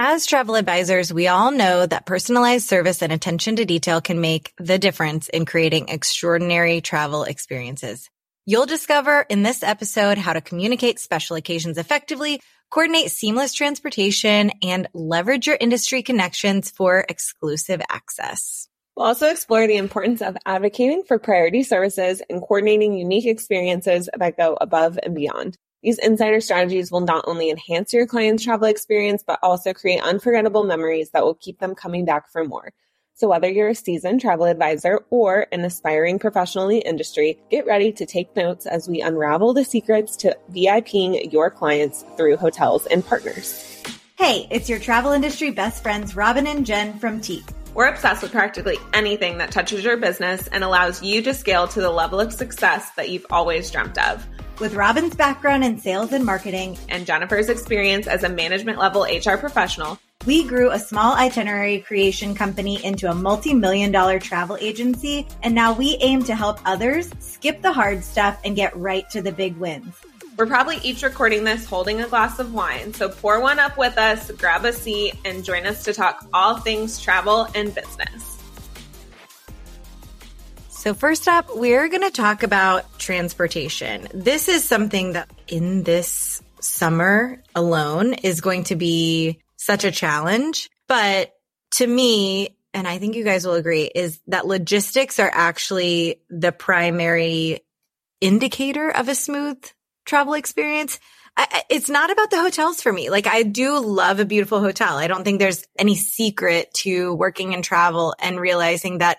As travel advisors, we all know that personalized service and attention to detail can make the difference in creating extraordinary travel experiences. You'll discover in this episode how to communicate special occasions effectively, coordinate seamless transportation, and leverage your industry connections for exclusive access. We'll also explore the importance of advocating for priority services and coordinating unique experiences that go above and beyond. These insider strategies will not only enhance your client's travel experience, but also create unforgettable memories that will keep them coming back for more. So whether you're a seasoned travel advisor or an aspiring professional in the industry, get ready to take notes as we unravel the secrets to VIPing your clients through hotels and partners. Hey, it's your travel industry best friends, Robin and Jen from Tique. We're obsessed with practically anything that touches your business and allows you to scale to the level of success that you've always dreamt of. With Robin's background in sales and marketing and Jennifer's experience as a management level HR professional, we grew a small itinerary creation company into a multi million dollar travel agency. And now we aim to help others skip the hard stuff and get right to the big wins. We're probably each recording this holding a glass of wine. So pour one up with us, grab a seat, and join us to talk all things travel and business. So, first up, we're going to talk about transportation. This is something that in this summer alone is going to be such a challenge. But to me, and I think you guys will agree, is that logistics are actually the primary indicator of a smooth travel experience. I, it's not about the hotels for me. Like I do love a beautiful hotel. I don't think there's any secret to working in travel and realizing that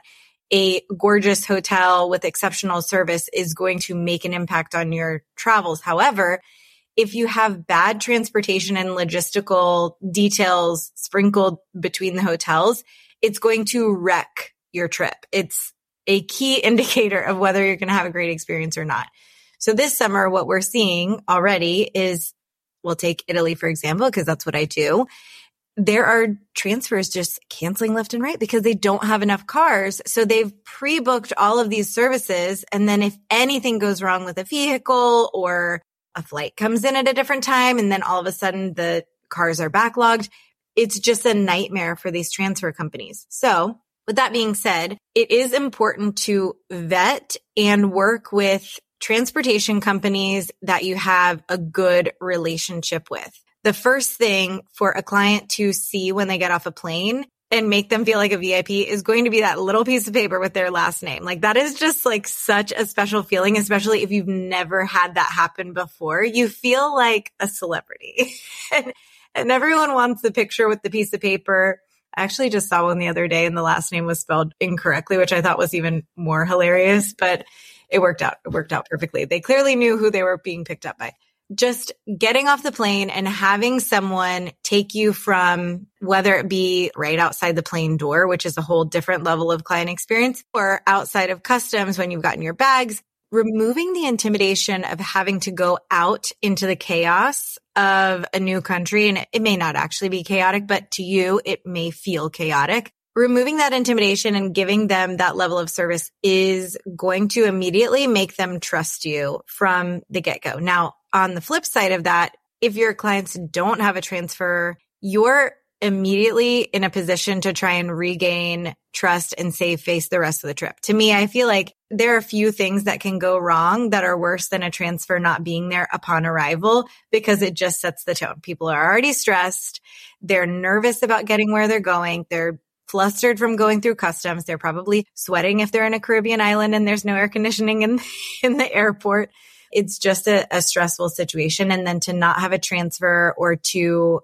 a gorgeous hotel with exceptional service is going to make an impact on your travels. However, if you have bad transportation and logistical details sprinkled between the hotels, it's going to wreck your trip. It's a key indicator of whether you're going to have a great experience or not. So this summer, what we're seeing already is we'll take Italy, for example, because that's what I do there are transfers just canceling left and right because they don't have enough cars. So they've pre-booked all of these services. And then if anything goes wrong with a vehicle or a flight comes in at a different time, and then all of a sudden the cars are backlogged, it's just a nightmare for these transfer companies. So with that being said, it is important to vet and work with transportation companies that you have a good relationship with the first thing for a client to see when they get off a plane and make them feel like a VIP is going to be that little piece of paper with their last name. Like that is just like such a special feeling, especially if you've never had that happen before. You feel like a celebrity and, and everyone wants the picture with the piece of paper. I actually just saw one the other day and the last name was spelled incorrectly, which I thought was even more hilarious, but it worked out. It worked out perfectly. They clearly knew who they were being picked up by just getting off the plane and having someone take you from whether it be right outside the plane door, which is a whole different level of client experience, or outside of customs when you've gotten your bags, removing the intimidation of having to go out into the chaos of a new country. And it may not actually be chaotic, but to you, it may feel chaotic. Removing that intimidation and giving them that level of service is going to immediately make them trust you from the get go. Now, on the flip side of that, if your clients don't have a transfer, you're immediately in a position to try and regain trust and save face the rest of the trip. To me, I feel like there are a few things that can go wrong that are worse than a transfer not being there upon arrival because it just sets the tone. People are already stressed. They're nervous about getting where they're going. They're flustered from going through customs. They're probably sweating if they're in a Caribbean island and there's no air conditioning in, in the airport it's just a, a stressful situation. And then to not have a transfer or to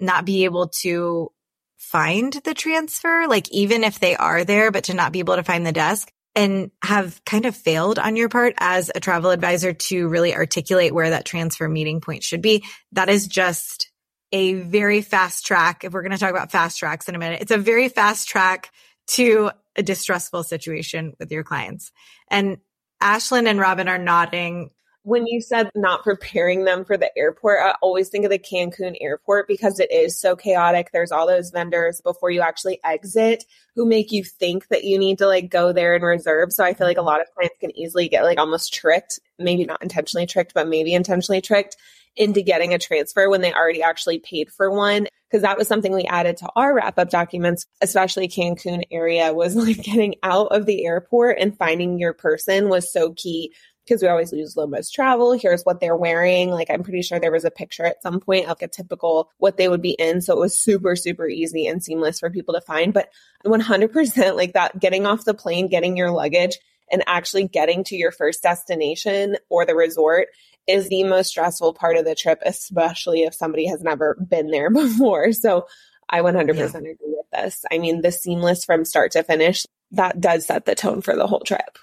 not be able to find the transfer, like even if they are there, but to not be able to find the desk and have kind of failed on your part as a travel advisor to really articulate where that transfer meeting point should be. That is just a very fast track. If we're going to talk about fast tracks in a minute, it's a very fast track to a distressful situation with your clients. And Ashlyn and Robin are nodding when you said not preparing them for the airport, I always think of the Cancun airport because it is so chaotic. There's all those vendors before you actually exit who make you think that you need to like go there and reserve. So I feel like a lot of clients can easily get like almost tricked, maybe not intentionally tricked, but maybe intentionally tricked into getting a transfer when they already actually paid for one. because that was something we added to our wrap up documents, especially Cancun area was like getting out of the airport and finding your person was so key because we always use Lomas travel. Here's what they're wearing. Like I'm pretty sure there was a picture at some point of a typical what they would be in. So it was super, super easy and seamless for people to find. But 100% like that getting off the plane, getting your luggage and actually getting to your first destination or the resort is the most stressful part of the trip, especially if somebody has never been there before. So I 100% yeah. agree with this. I mean, the seamless from start to finish, that does set the tone for the whole trip.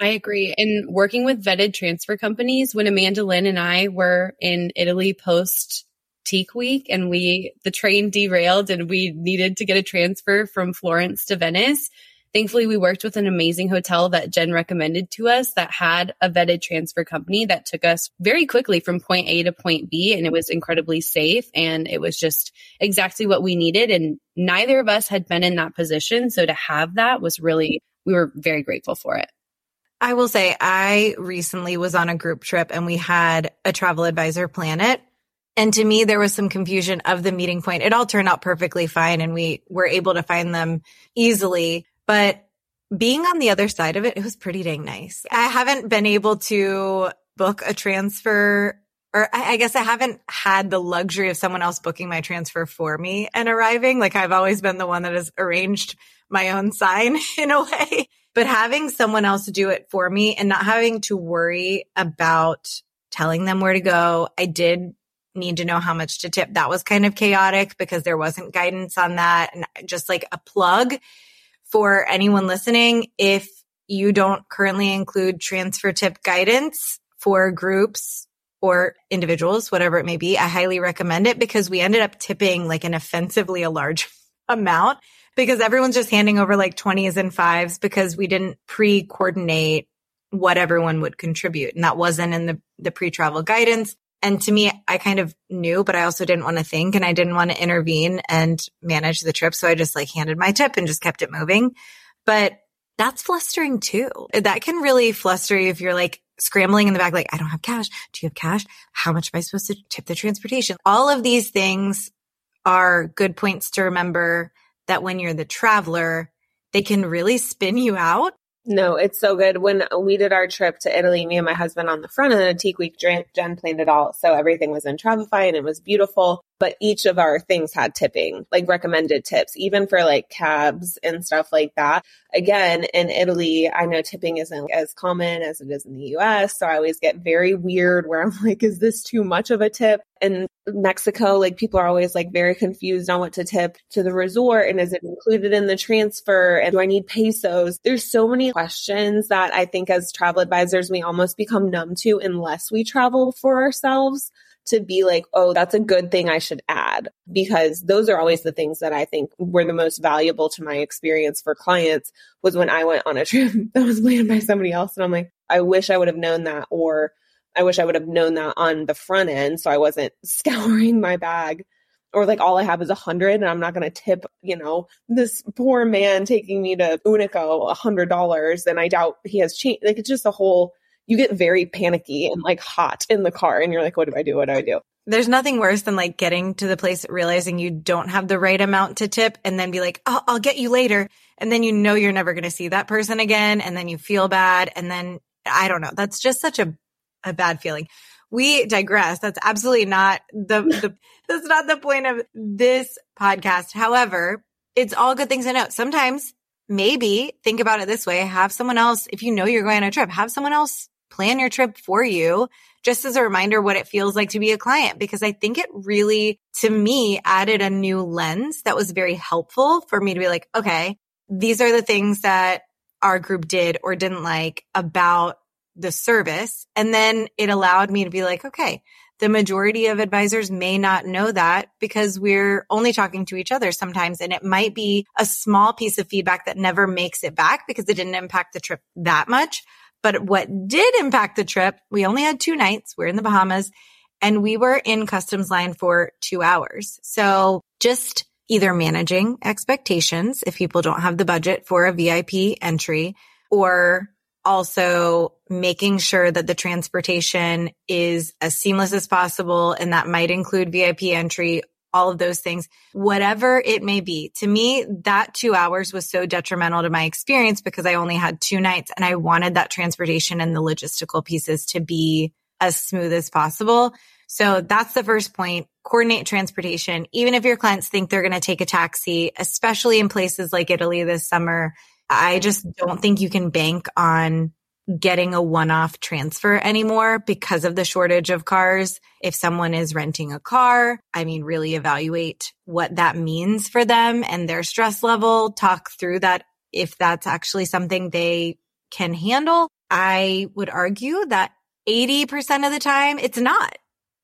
I agree. And working with vetted transfer companies, when Amanda Lynn and I were in Italy post Tique Week and we, the train derailed and we needed to get a transfer from Florence to Venice. Thankfully, we worked with an amazing hotel that Jen recommended to us that had a vetted transfer company that took us very quickly from point A to point B. And it was incredibly safe. And it was just exactly what we needed. And neither of us had been in that position. So to have that was really, we were very grateful for it. I will say I recently was on a group trip and we had a travel advisor plan it. And to me, there was some confusion of the meeting point. It all turned out perfectly fine and we were able to find them easily. But being on the other side of it, it was pretty dang nice. I haven't been able to book a transfer or I, guess I haven't had the luxury of someone else booking my transfer for me and arriving. Like I've always been the one that has arranged my own sign in a way but having someone else do it for me and not having to worry about telling them where to go. I did need to know how much to tip. That was kind of chaotic because there wasn't guidance on that. And just like a plug for anyone listening, if you don't currently include transfer tip guidance for groups or individuals, whatever it may be, I highly recommend it because we ended up tipping like an offensively a large amount because everyone's just handing over like 20s and fives because we didn't pre coordinate what everyone would contribute. And that wasn't in the, the pre travel guidance. And to me, I kind of knew, but I also didn't want to think and I didn't want to intervene and manage the trip. So I just like handed my tip and just kept it moving. But that's flustering too. That can really fluster you if you're like scrambling in the back, like, I don't have cash. Do you have cash? How much am I supposed to tip the transportation? All of these things are good points to remember that when you're the traveler, they can really spin you out. No, it's so good. When we did our trip to Italy, me and my husband on the front of the Tique Week, Jen planned it all. So everything was in Travefy and it was beautiful. But each of our things had tipping, like recommended tips, even for like cabs and stuff like that. Again, in Italy, I know tipping isn't as common as it is in the US. So I always get very weird where I'm like, is this too much of a tip? In Mexico, like people are always like very confused on what to tip to the resort and is it included in the transfer and do I need pesos? There's so many questions that I think as travel advisors we almost become numb to unless we travel for ourselves to be like, oh, that's a good thing I should add. Because those are always the things that I think were the most valuable to my experience for clients was when I went on a trip that was planned by somebody else. And I'm like, I wish I would have known that or I wish I would have known that on the front end so I wasn't scouring my bag. Or like all I have is a hundred and I'm not going to tip, you know, this poor man taking me to Unico a hundred dollars. And I doubt he has changed. Like it's just a whole, you get very panicky and like hot in the car and you're like, what do I do? What do I do? There's nothing worse than like getting to the place, realizing you don't have the right amount to tip and then be like, oh, I'll get you later. And then you know you're never going to see that person again. And then you feel bad. And then I don't know. That's just such a a bad feeling. We digress. That's absolutely not the, the that's not the point of this podcast. However, it's all good things to know. Sometimes maybe think about it this way. Have someone else, if you know you're going on a trip, have someone else plan your trip for you just as a reminder what it feels like to be a client because I think it really to me added a new lens that was very helpful for me to be like, okay, these are the things that our group did or didn't like about the service. And then it allowed me to be like, okay, the majority of advisors may not know that because we're only talking to each other sometimes. And it might be a small piece of feedback that never makes it back because it didn't impact the trip that much. But what did impact the trip, we only had two nights. We're in the Bahamas and we were in customs line for two hours. So just either managing expectations if people don't have the budget for a VIP entry or also making sure that the transportation is as seamless as possible. And that might include VIP entry all of those things, whatever it may be. To me, that two hours was so detrimental to my experience because I only had two nights and I wanted that transportation and the logistical pieces to be as smooth as possible. So that's the first point. Coordinate transportation. Even if your clients think they're going to take a taxi, especially in places like Italy this summer, I just don't think you can bank on getting a one-off transfer anymore because of the shortage of cars. If someone is renting a car, I mean, really evaluate what that means for them and their stress level. Talk through that if that's actually something they can handle. I would argue that 80% of the time it's not.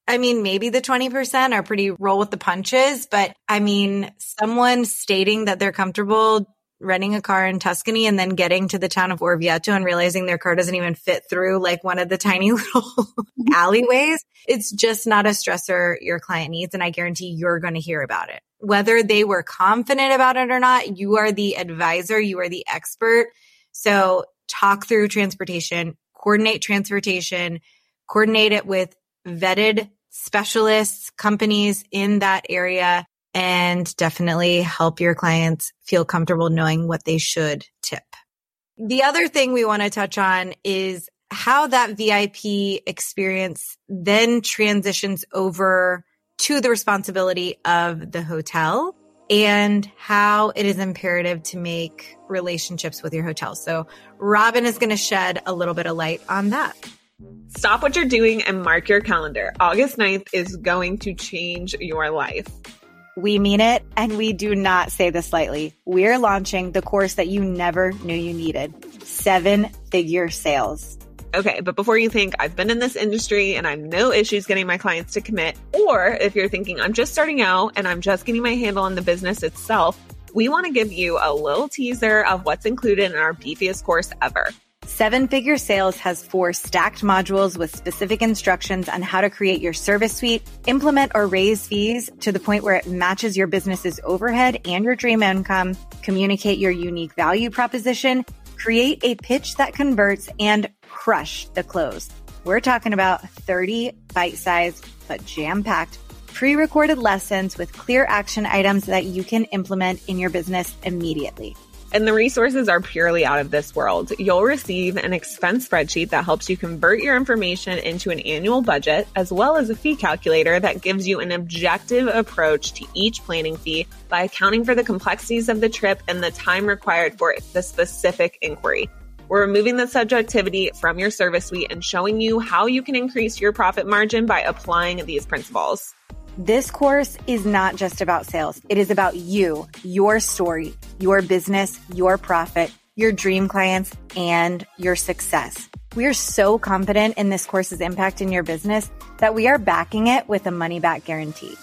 I mean, maybe the 20% are pretty roll with the punches, but I mean, someone stating that they're comfortable renting a car in Tuscany and then getting to the town of Orvieto and realizing their car doesn't even fit through like one of the tiny little alleyways. It's just not a stressor your client needs. And I guarantee you're going to hear about it. Whether they were confident about it or not, you are the advisor. You are the expert. So talk through transportation, coordinate transportation, coordinate it with vetted specialists, companies in that area and definitely help your clients feel comfortable knowing what they should tip. The other thing we want to touch on is how that VIP experience then transitions over to the responsibility of the hotel and how it is imperative to make relationships with your hotel. So Robin is going to shed a little bit of light on that. Stop what you're doing and mark your calendar. August 9th is going to change your life. We mean it, and we do not say this lightly. We're launching the course that you never knew you needed seven figure sales. Okay, but before you think I've been in this industry and I have no issues getting my clients to commit, or if you're thinking I'm just starting out and I'm just getting my handle on the business itself, we want to give you a little teaser of what's included in our beefiest course ever. Seven Figure Sales has four stacked modules with specific instructions on how to create your service suite, implement or raise fees to the point where it matches your business's overhead and your dream income, communicate your unique value proposition, create a pitch that converts, and crush the close. We're talking about 30 bite sized but jam packed pre recorded lessons with clear action items that you can implement in your business immediately and the resources are purely out of this world. You'll receive an expense spreadsheet that helps you convert your information into an annual budget, as well as a fee calculator that gives you an objective approach to each planning fee by accounting for the complexities of the trip and the time required for the specific inquiry. We're removing the subjectivity from your service suite and showing you how you can increase your profit margin by applying these principles. This course is not just about sales. It is about you, your story, your business, your profit, your dream clients, and your success. We are so confident in this course's impact in your business that we are backing it with a money back guarantee.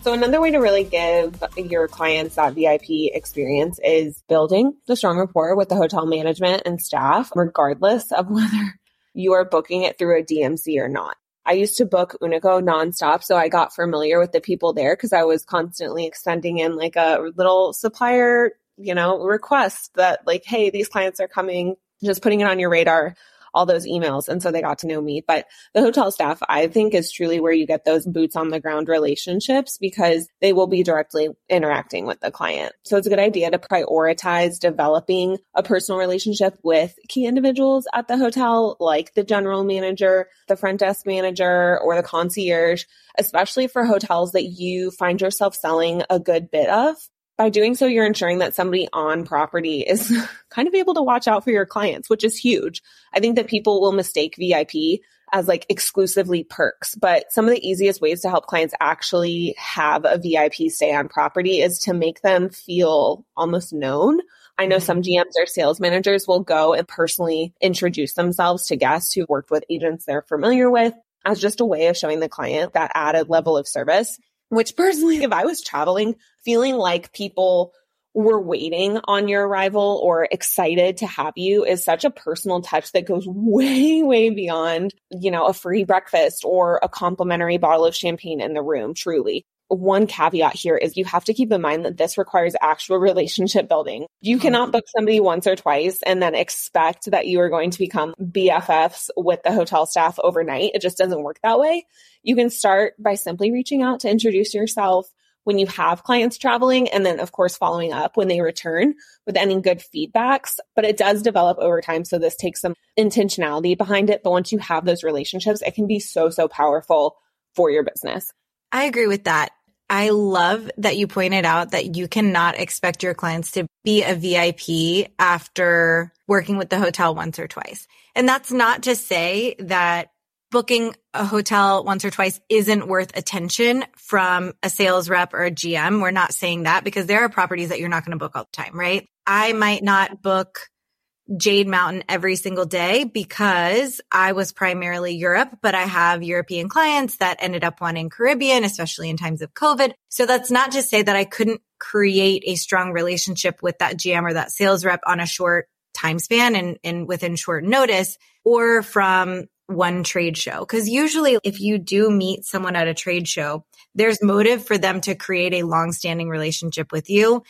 So another way to really give your clients that VIP experience is building the strong rapport with the hotel management and staff, regardless of whether you are booking it through a DMC or not. I used to book Unico nonstop, so I got familiar with the people there because I was constantly sending in like a little supplier, you know, request that like, hey, these clients are coming, just putting it on your radar all those emails. And so they got to know me. But the hotel staff, I think is truly where you get those boots on the ground relationships because they will be directly interacting with the client. So it's a good idea to prioritize developing a personal relationship with key individuals at the hotel, like the general manager, the front desk manager, or the concierge, especially for hotels that you find yourself selling a good bit of by doing so, you're ensuring that somebody on property is kind of able to watch out for your clients, which is huge. I think that people will mistake VIP as like exclusively perks, but some of the easiest ways to help clients actually have a VIP stay on property is to make them feel almost known. I know mm-hmm. some GMs or sales managers will go and personally introduce themselves to guests who've worked with agents they're familiar with as just a way of showing the client that added level of service which personally, if I was traveling, feeling like people were waiting on your arrival or excited to have you is such a personal touch that goes way, way beyond, you know, a free breakfast or a complimentary bottle of champagne in the room, truly. One caveat here is you have to keep in mind that this requires actual relationship building. You mm-hmm. cannot book somebody once or twice and then expect that you are going to become BFFs with the hotel staff overnight. It just doesn't work that way. You can start by simply reaching out to introduce yourself when you have clients traveling and then of course following up when they return with any good feedbacks, but it does develop over time. So this takes some intentionality behind it. But once you have those relationships, it can be so, so powerful for your business. I agree with that. I love that you pointed out that you cannot expect your clients to be a VIP after working with the hotel once or twice. And that's not to say that booking a hotel once or twice isn't worth attention from a sales rep or a GM. We're not saying that because there are properties that you're not going to book all the time, right? I might not book Jade Mountain every single day because I was primarily Europe, but I have European clients that ended up wanting Caribbean, especially in times of COVID. So that's not to say that I couldn't create a strong relationship with that GM or that sales rep on a short time span and, and within short notice or from one trade show. Cause usually if you do meet someone at a trade show, there's motive for them to create a long standing relationship with you.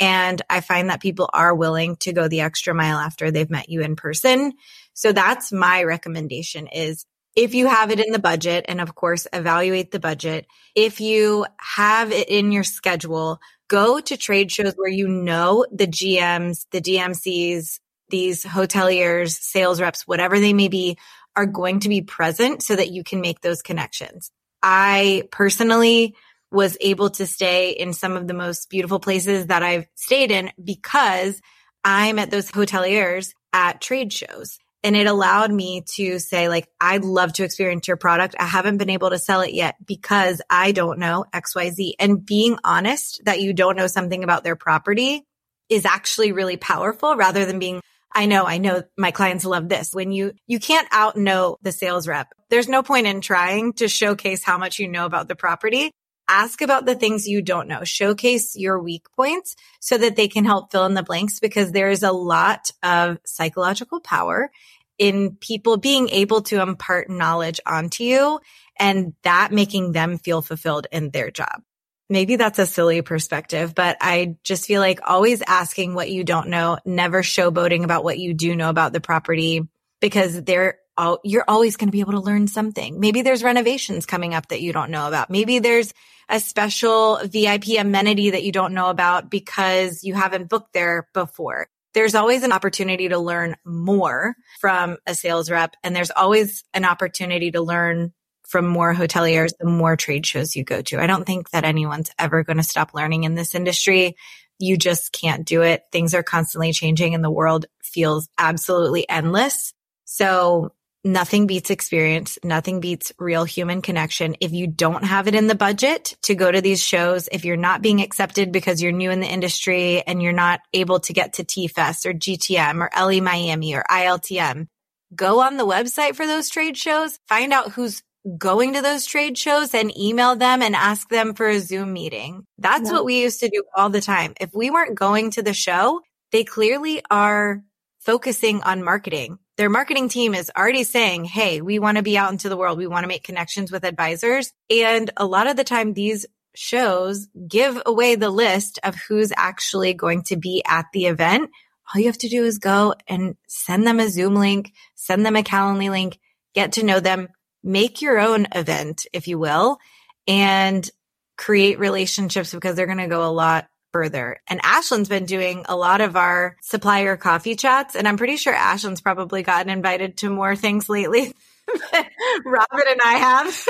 And I find that people are willing to go the extra mile after they've met you in person. So that's my recommendation is if you have it in the budget and of course evaluate the budget. If you have it in your schedule, go to trade shows where you know the GMs, the DMCs, these hoteliers, sales reps, whatever they may be are going to be present so that you can make those connections. I personally was able to stay in some of the most beautiful places that I've stayed in because I met those hoteliers at trade shows. And it allowed me to say, like, I'd love to experience your product. I haven't been able to sell it yet because I don't know XYZ. And being honest that you don't know something about their property is actually really powerful rather than being, I know, I know my clients love this. When you, you can't out know the sales rep. There's no point in trying to showcase how much you know about the property ask about the things you don't know. Showcase your weak points so that they can help fill in the blanks because there is a lot of psychological power in people being able to impart knowledge onto you and that making them feel fulfilled in their job. Maybe that's a silly perspective, but I just feel like always asking what you don't know, never showboating about what you do know about the property because there you're always going to be able to learn something. Maybe there's renovations coming up that you don't know about. Maybe there's a special VIP amenity that you don't know about because you haven't booked there before. There's always an opportunity to learn more from a sales rep and there's always an opportunity to learn from more hoteliers the more trade shows you go to. I don't think that anyone's ever going to stop learning in this industry. You just can't do it. Things are constantly changing and the world feels absolutely endless. So Nothing beats experience. Nothing beats real human connection. If you don't have it in the budget to go to these shows, if you're not being accepted because you're new in the industry and you're not able to get to T-Fest or GTM or LE Miami or ILTM, go on the website for those trade shows, find out who's going to those trade shows and email them and ask them for a Zoom meeting. That's yeah. what we used to do all the time. If we weren't going to the show, they clearly are focusing on marketing their marketing team is already saying, Hey, we want to be out into the world. We want to make connections with advisors. And a lot of the time these shows give away the list of who's actually going to be at the event. All you have to do is go and send them a Zoom link, send them a Calendly link, get to know them, make your own event, if you will, and create relationships because they're going to go a lot further. And Ashlyn's been doing a lot of our supplier coffee chats. And I'm pretty sure Ashlyn's probably gotten invited to more things lately than Robin and I have.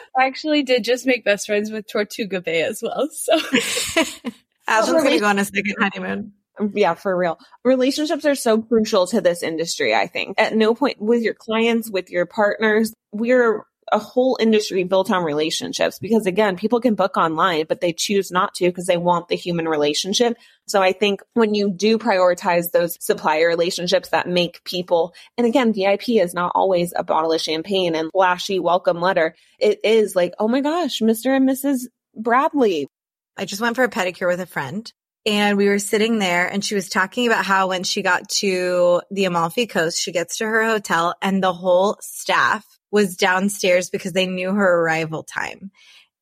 I actually did just make best friends with Tortuga Bay as well. So Ashlyn's going to go on a second honeymoon. Yeah, for real. Relationships are so crucial to this industry, I think. At no point with your clients, with your partners, we're a whole industry built on relationships because again, people can book online, but they choose not to because they want the human relationship. So I think when you do prioritize those supplier relationships that make people, and again, VIP is not always a bottle of champagne and flashy welcome letter. It is like, oh my gosh, Mr. and Mrs. Bradley. I just went for a pedicure with a friend and we were sitting there and she was talking about how when she got to the Amalfi Coast, she gets to her hotel and the whole staff was downstairs because they knew her arrival time.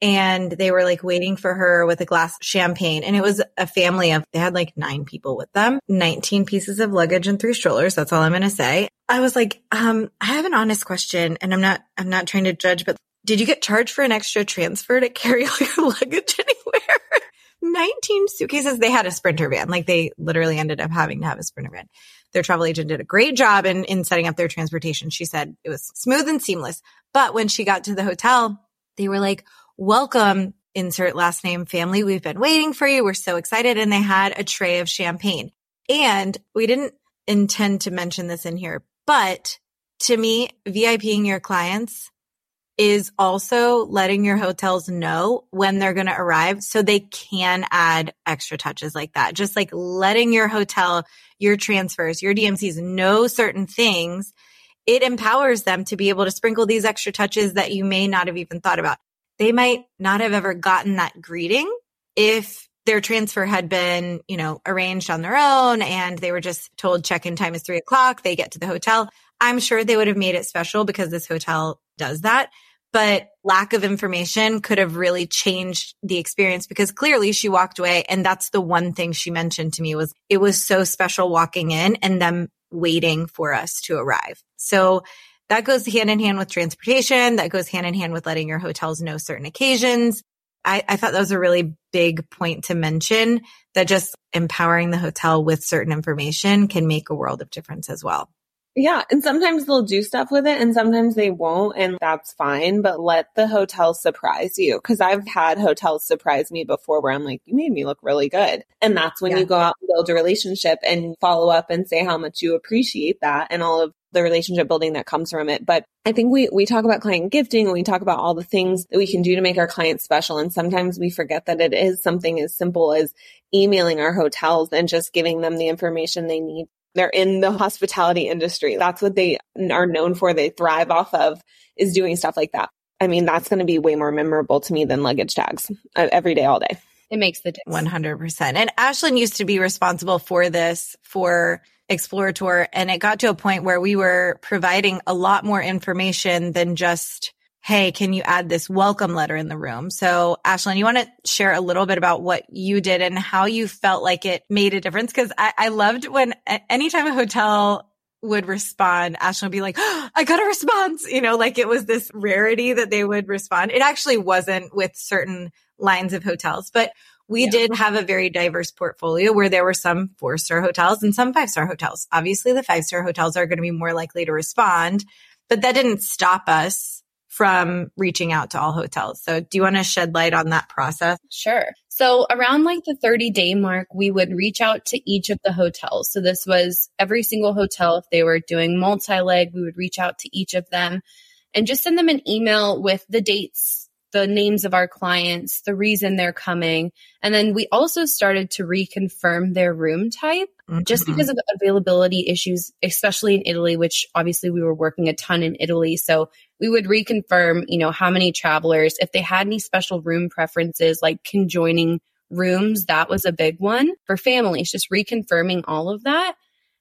and they were like waiting for her with a glass champagne. And it was a family of, they had like nine people with them, 19 pieces of luggage and three strollers. That's all I'm going to say. I was like, um, I have an honest question and I'm not, I'm not trying to judge, but did you get charged for an extra transfer to carry all your luggage anywhere? 19 suitcases. They had a sprinter van. Like they literally ended up having to have a sprinter van. Their travel agent did a great job in, in setting up their transportation. She said it was smooth and seamless. But when she got to the hotel, they were like, welcome, insert last name family. We've been waiting for you. We're so excited. And they had a tray of champagne. And we didn't intend to mention this in here, but to me, VIPing your clients is also letting your hotels know when they're going to arrive so they can add extra touches like that. Just like letting your hotel, your transfers, your DMCs know certain things, it empowers them to be able to sprinkle these extra touches that you may not have even thought about they might not have ever gotten that greeting if their transfer had been, you know, arranged on their own and they were just told check-in time is three o'clock. They get to the hotel. I'm sure they would have made it special because this hotel does that. But lack of information could have really changed the experience because clearly she walked away. And that's the one thing she mentioned to me was it was so special walking in and them waiting for us to arrive. So that goes hand in hand with transportation. That goes hand in hand with letting your hotels know certain occasions. I, I thought that was a really big point to mention that just empowering the hotel with certain information can make a world of difference as well. Yeah. And sometimes they'll do stuff with it and sometimes they won't. And that's fine. But let the hotel surprise you. Cause I've had hotels surprise me before where I'm like, you made me look really good. And mm, that's when yeah. you go out and build a relationship and follow up and say how much you appreciate that and all of the relationship building that comes from it. But I think we, we talk about client gifting and we talk about all the things that we can do to make our clients special. And sometimes we forget that it is something as simple as emailing our hotels and just giving them the information they need. They're in the hospitality industry. That's what they are known for. They thrive off of is doing stuff like that. I mean, that's going to be way more memorable to me than luggage tags uh, every day, all day. It makes the difference. 100%. And Ashlyn used to be responsible for this for Explorator. And it got to a point where we were providing a lot more information than just, Hey, can you add this welcome letter in the room? So Ashlyn, you want to share a little bit about what you did and how you felt like it made a difference? Cause I, I loved when anytime a hotel would respond, Ashlyn would be like, oh, I got a response, you know, like it was this rarity that they would respond. It actually wasn't with certain lines of hotels, but we yeah. did have a very diverse portfolio where there were some four star hotels and some five star hotels. Obviously, the five star hotels are going to be more likely to respond, but that didn't stop us from reaching out to all hotels. So do you want to shed light on that process? Sure. So around like the 30 day mark, we would reach out to each of the hotels. So this was every single hotel. If they were doing multi leg, we would reach out to each of them and just send them an email with the dates the names of our clients, the reason they're coming. And then we also started to reconfirm their room type mm-hmm. just because of availability issues, especially in Italy, which obviously we were working a ton in Italy. So we would reconfirm, you know, how many travelers, if they had any special room preferences, like conjoining rooms, that was a big one for families, just reconfirming all of that.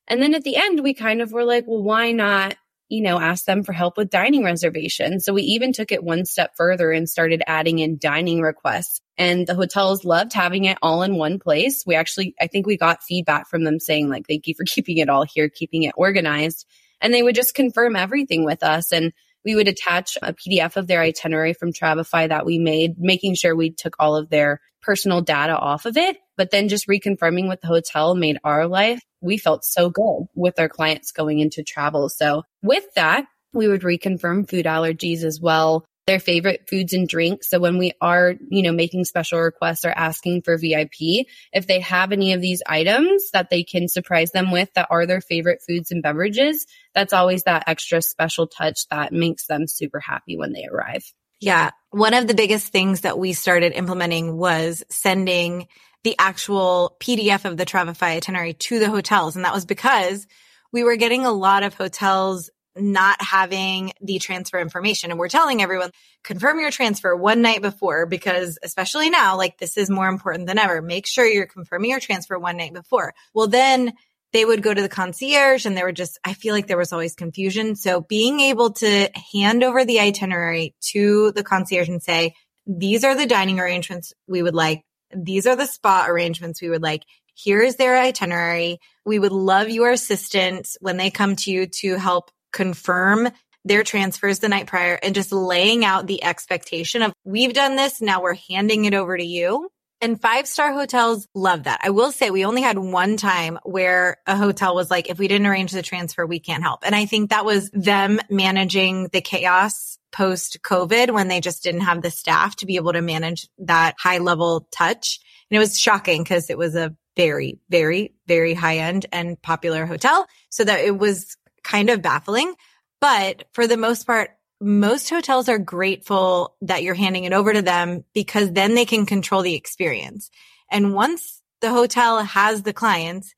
And then at the end, we kind of were like, well, why not you know, ask them for help with dining reservations. So we even took it one step further and started adding in dining requests. And the hotels loved having it all in one place. We actually, I think we got feedback from them saying like, thank you for keeping it all here, keeping it organized. And they would just confirm everything with us. And we would attach a PDF of their itinerary from Travefy that we made, making sure we took all of their personal data off of it. But then just reconfirming with the hotel made our life we felt so good with our clients going into travel. So with that, we would reconfirm food allergies as well, their favorite foods and drinks. So when we are, you know, making special requests or asking for VIP, if they have any of these items that they can surprise them with that are their favorite foods and beverages, that's always that extra special touch that makes them super happy when they arrive. Yeah. One of the biggest things that we started implementing was sending the actual PDF of the Travefy itinerary to the hotels. And that was because we were getting a lot of hotels not having the transfer information. And we're telling everyone, confirm your transfer one night before because especially now, like this is more important than ever. Make sure you're confirming your transfer one night before. Well, then they would go to the concierge and there were just, I feel like there was always confusion. So being able to hand over the itinerary to the concierge and say, these are the dining arrangements we would like. These are the spa arrangements we would like. Here is their itinerary. We would love your assistance when they come to you to help confirm their transfers the night prior and just laying out the expectation of we've done this. Now we're handing it over to you. And five star hotels love that. I will say we only had one time where a hotel was like, if we didn't arrange the transfer, we can't help. And I think that was them managing the chaos post COVID when they just didn't have the staff to be able to manage that high level touch. And it was shocking because it was a very, very, very high end and popular hotel. So that it was kind of baffling. But for the most part, most hotels are grateful that you're handing it over to them because then they can control the experience. And once the hotel has the clients,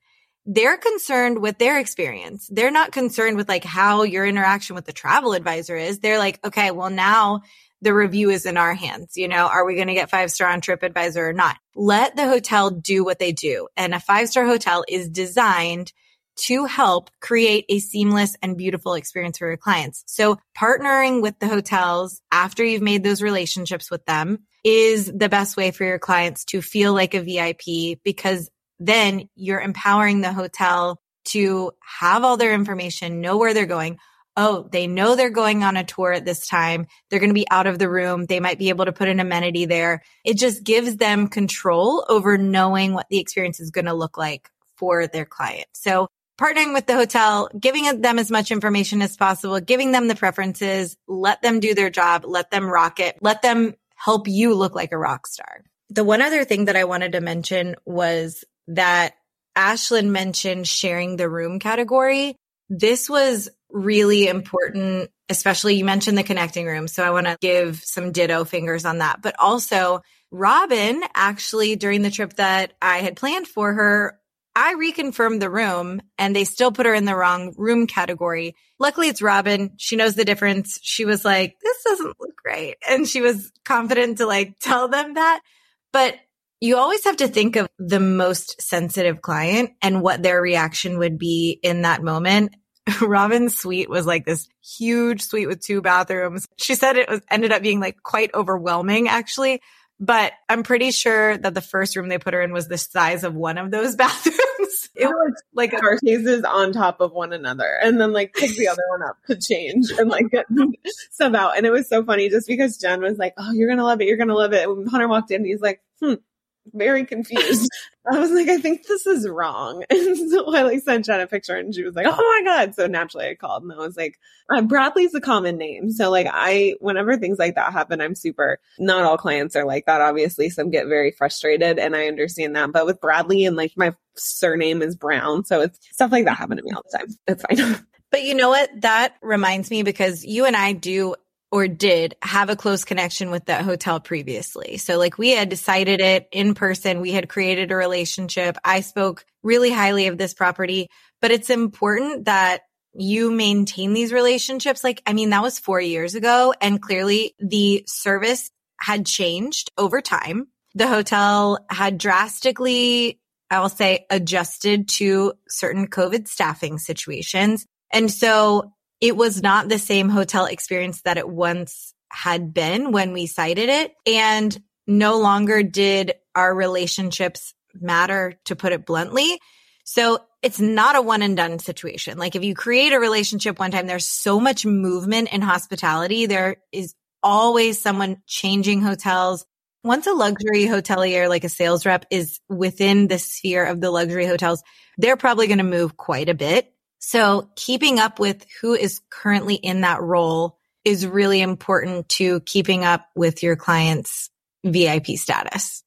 they're concerned with their experience. They're not concerned with like how your interaction with the travel advisor is. They're like, okay, well now the review is in our hands. You know, are we going to get five star on TripAdvisor or not? Let the hotel do what they do. And a five star hotel is designed to help create a seamless and beautiful experience for your clients. So partnering with the hotels after you've made those relationships with them is the best way for your clients to feel like a VIP because then you're empowering the hotel to have all their information, know where they're going. Oh, they know they're going on a tour at this time. They're going to be out of the room. They might be able to put an amenity there. It just gives them control over knowing what the experience is going to look like for their client. So partnering with the hotel, giving them as much information as possible, giving them the preferences, let them do their job, let them rock it, let them help you look like a rock star. The one other thing that I wanted to mention was that Ashlyn mentioned sharing the room category. This was really important, especially you mentioned the connecting room. So I want to give some ditto fingers on that. But also, Robin actually during the trip that I had planned for her I reconfirmed the room and they still put her in the wrong room category. Luckily it's Robin. She knows the difference. She was like, this doesn't look right. And she was confident to like tell them that. But you always have to think of the most sensitive client and what their reaction would be in that moment. Robin's suite was like this huge suite with two bathrooms. She said it was ended up being like quite overwhelming actually. But I'm pretty sure that the first room they put her in was the size of one of those bathrooms. It was like staircases on top of one another, and then like pick the other one up to change and like get stuff out. And it was so funny just because Jen was like, "Oh, you're gonna love it. You're gonna love it." When Hunter walked in, he's like, "Hmm." Very confused. I was like, I think this is wrong. And so I like sent Jen a picture and she was like, Oh my God. So naturally I called and I was like, uh, Bradley's a common name. So like I, whenever things like that happen, I'm super, not all clients are like that. Obviously some get very frustrated and I understand that. But with Bradley and like my surname is Brown. So it's stuff like that happen to me all the time. It's fine. But you know what? That reminds me because you and I do or did have a close connection with that hotel previously. So like we had decided it in person. We had created a relationship. I spoke really highly of this property, but it's important that you maintain these relationships. Like, I mean, that was four years ago and clearly the service had changed over time. The hotel had drastically, I'll say adjusted to certain COVID staffing situations. And so it was not the same hotel experience that it once had been when we cited it. And no longer did our relationships matter, to put it bluntly. So it's not a one and done situation. Like if you create a relationship one time, there's so much movement in hospitality. There is always someone changing hotels. Once a luxury hotelier, like a sales rep is within the sphere of the luxury hotels, they're probably going to move quite a bit. So keeping up with who is currently in that role is really important to keeping up with your client's VIP status.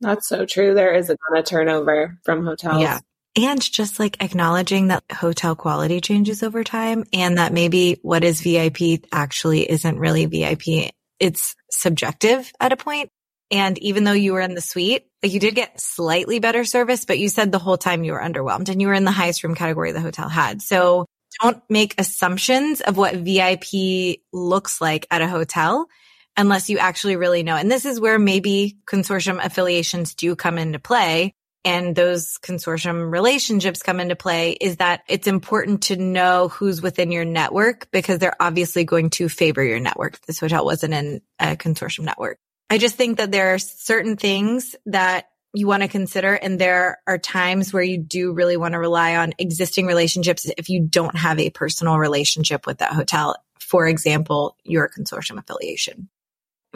That's so true. There is a ton of turnover from hotels. Yeah. And just like acknowledging that hotel quality changes over time and that maybe what is VIP actually isn't really VIP. It's subjective at a point. And even though you were in the suite, you did get slightly better service, but you said the whole time you were underwhelmed and you were in the highest room category the hotel had. So don't make assumptions of what VIP looks like at a hotel unless you actually really know. And this is where maybe consortium affiliations do come into play and those consortium relationships come into play is that it's important to know who's within your network because they're obviously going to favor your network. This hotel wasn't in a consortium network. I just think that there are certain things that you want to consider. And there are times where you do really want to rely on existing relationships if you don't have a personal relationship with that hotel. For example, your consortium affiliation.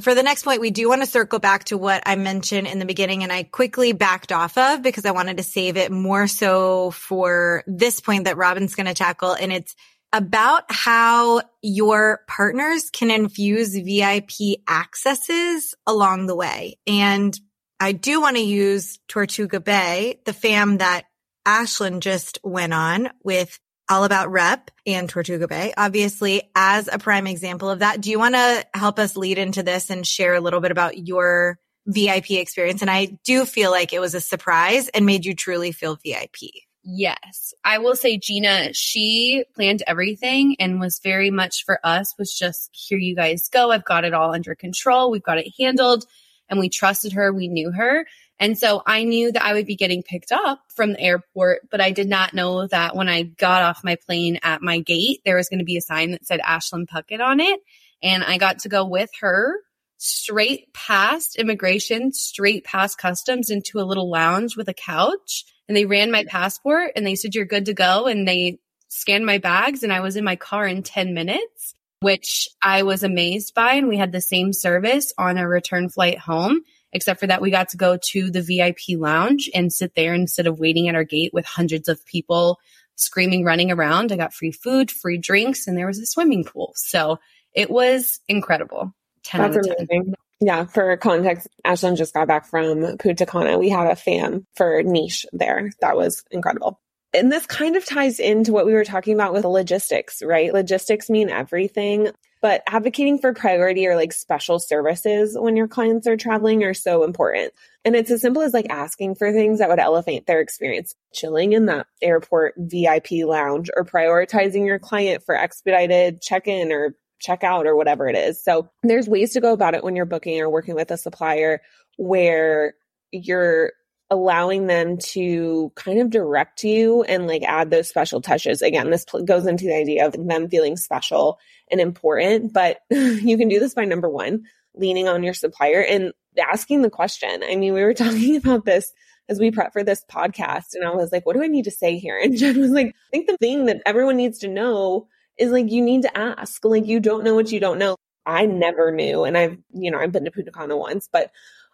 For the next point, we do want to circle back to what I mentioned in the beginning and I quickly backed off of because I wanted to save it more so for this point that Robin's going to tackle. And it's about how your partners can infuse VIP accesses along the way. And I do want to use Tortuga Bay, the fam that Ashlyn just went on with all about rep and Tortuga Bay, obviously as a prime example of that. Do you want to help us lead into this and share a little bit about your VIP experience? And I do feel like it was a surprise and made you truly feel VIP. Yes. I will say Gina, she planned everything and was very much for us was just here you guys go. I've got it all under control. We've got it handled and we trusted her. We knew her. And so I knew that I would be getting picked up from the airport, but I did not know that when I got off my plane at my gate, there was going to be a sign that said Ashlyn Puckett on it. And I got to go with her straight past immigration, straight past customs into a little lounge with a couch. And they ran my passport and they said, you're good to go. And they scanned my bags and I was in my car in 10 minutes which I was amazed by. And we had the same service on a return flight home, except for that we got to go to the VIP lounge and sit there instead of waiting at our gate with hundreds of people screaming, running around. I got free food, free drinks, and there was a swimming pool. So it was incredible. 10 That's out of 10. Amazing. Yeah, for context, Ashlyn just got back from Punta Cana. We had a fam for niche there. That was incredible. And this kind of ties into what we were talking about with logistics, right? Logistics mean everything, but advocating for priority or like special services when your clients are traveling are so important. And it's as simple as like asking for things that would elevate their experience, chilling in that airport VIP lounge or prioritizing your client for expedited check in or check out or whatever it is. So there's ways to go about it when you're booking or working with a supplier where you're allowing them to kind of direct you and like add those special touches. Again, this pl- goes into the idea of them feeling special and important, but you can do this by number one, leaning on your supplier and asking the question. I mean, we were talking about this as we prep for this podcast and I was like, what do I need to say here? And Jen was like, I think the thing that everyone needs to know is like, you need to ask. Like, you don't know what you don't know. I never knew. And I've, you know, I've been to Punta Cana once, but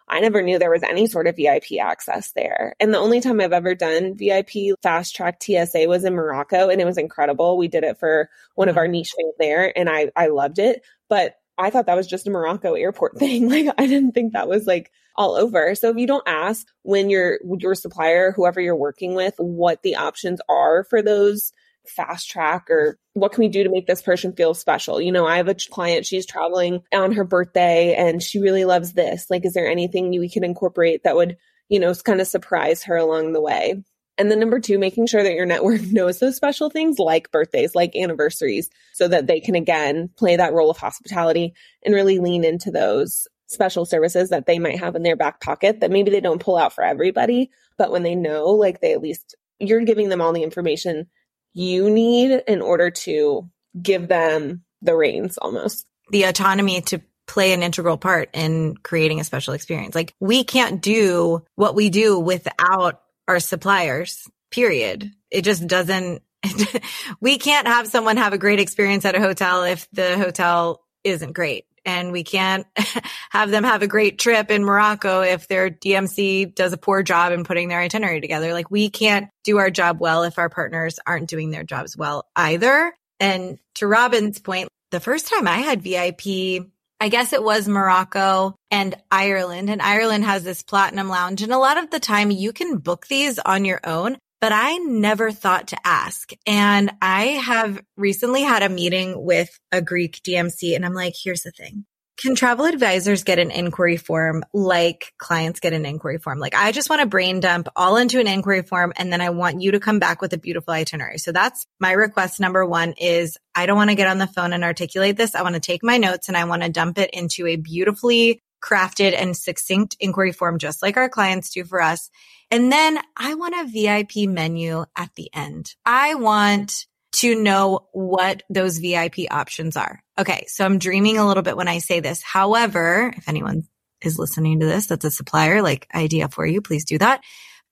I never knew there was any sort of VIP access there. And the only time I've ever done VIP fast track TSA was in Morocco and it was incredible. We did it for one of our niche things there and I, I loved it. But I thought that was just a Morocco airport thing. Like I didn't think that was like all over. So if you don't ask when your your supplier, whoever you're working with, what the options are for those fast track or what can we do to make this person feel special? You know, I have a client, she's traveling on her birthday and she really loves this. Like, is there anything we can incorporate that would, you know, kind of surprise her along the way? And then number two, making sure that your network knows those special things like birthdays, like anniversaries, so that they can again play that role of hospitality and really lean into those special services that they might have in their back pocket that maybe they don't pull out for everybody. But when they know, like they at least, you're giving them all the information you need in order to give them the reins almost. The autonomy to play an integral part in creating a special experience. Like we can't do what we do without our suppliers, period. It just doesn't, we can't have someone have a great experience at a hotel if the hotel isn't great and we can't have them have a great trip in Morocco if their DMC does a poor job in putting their itinerary together. Like we can't do our job well if our partners aren't doing their jobs well either. And to Robin's point, the first time I had VIP, I guess it was Morocco and Ireland and Ireland has this platinum lounge. And a lot of the time you can book these on your own, but I never thought to ask. And I have recently had a meeting with a Greek DMC and I'm like, here's the thing. Can travel advisors get an inquiry form like clients get an inquiry form? Like I just want to brain dump all into an inquiry form and then I want you to come back with a beautiful itinerary. So that's my request. Number one is I don't want to get on the phone and articulate this. I want to take my notes and I want to dump it into a beautifully crafted and succinct inquiry form, just like our clients do for us. And then I want a VIP menu at the end. I want to know what those VIP options are. Okay. So I'm dreaming a little bit when I say this. However, if anyone is listening to this, that's a supplier, like idea for you, please do that.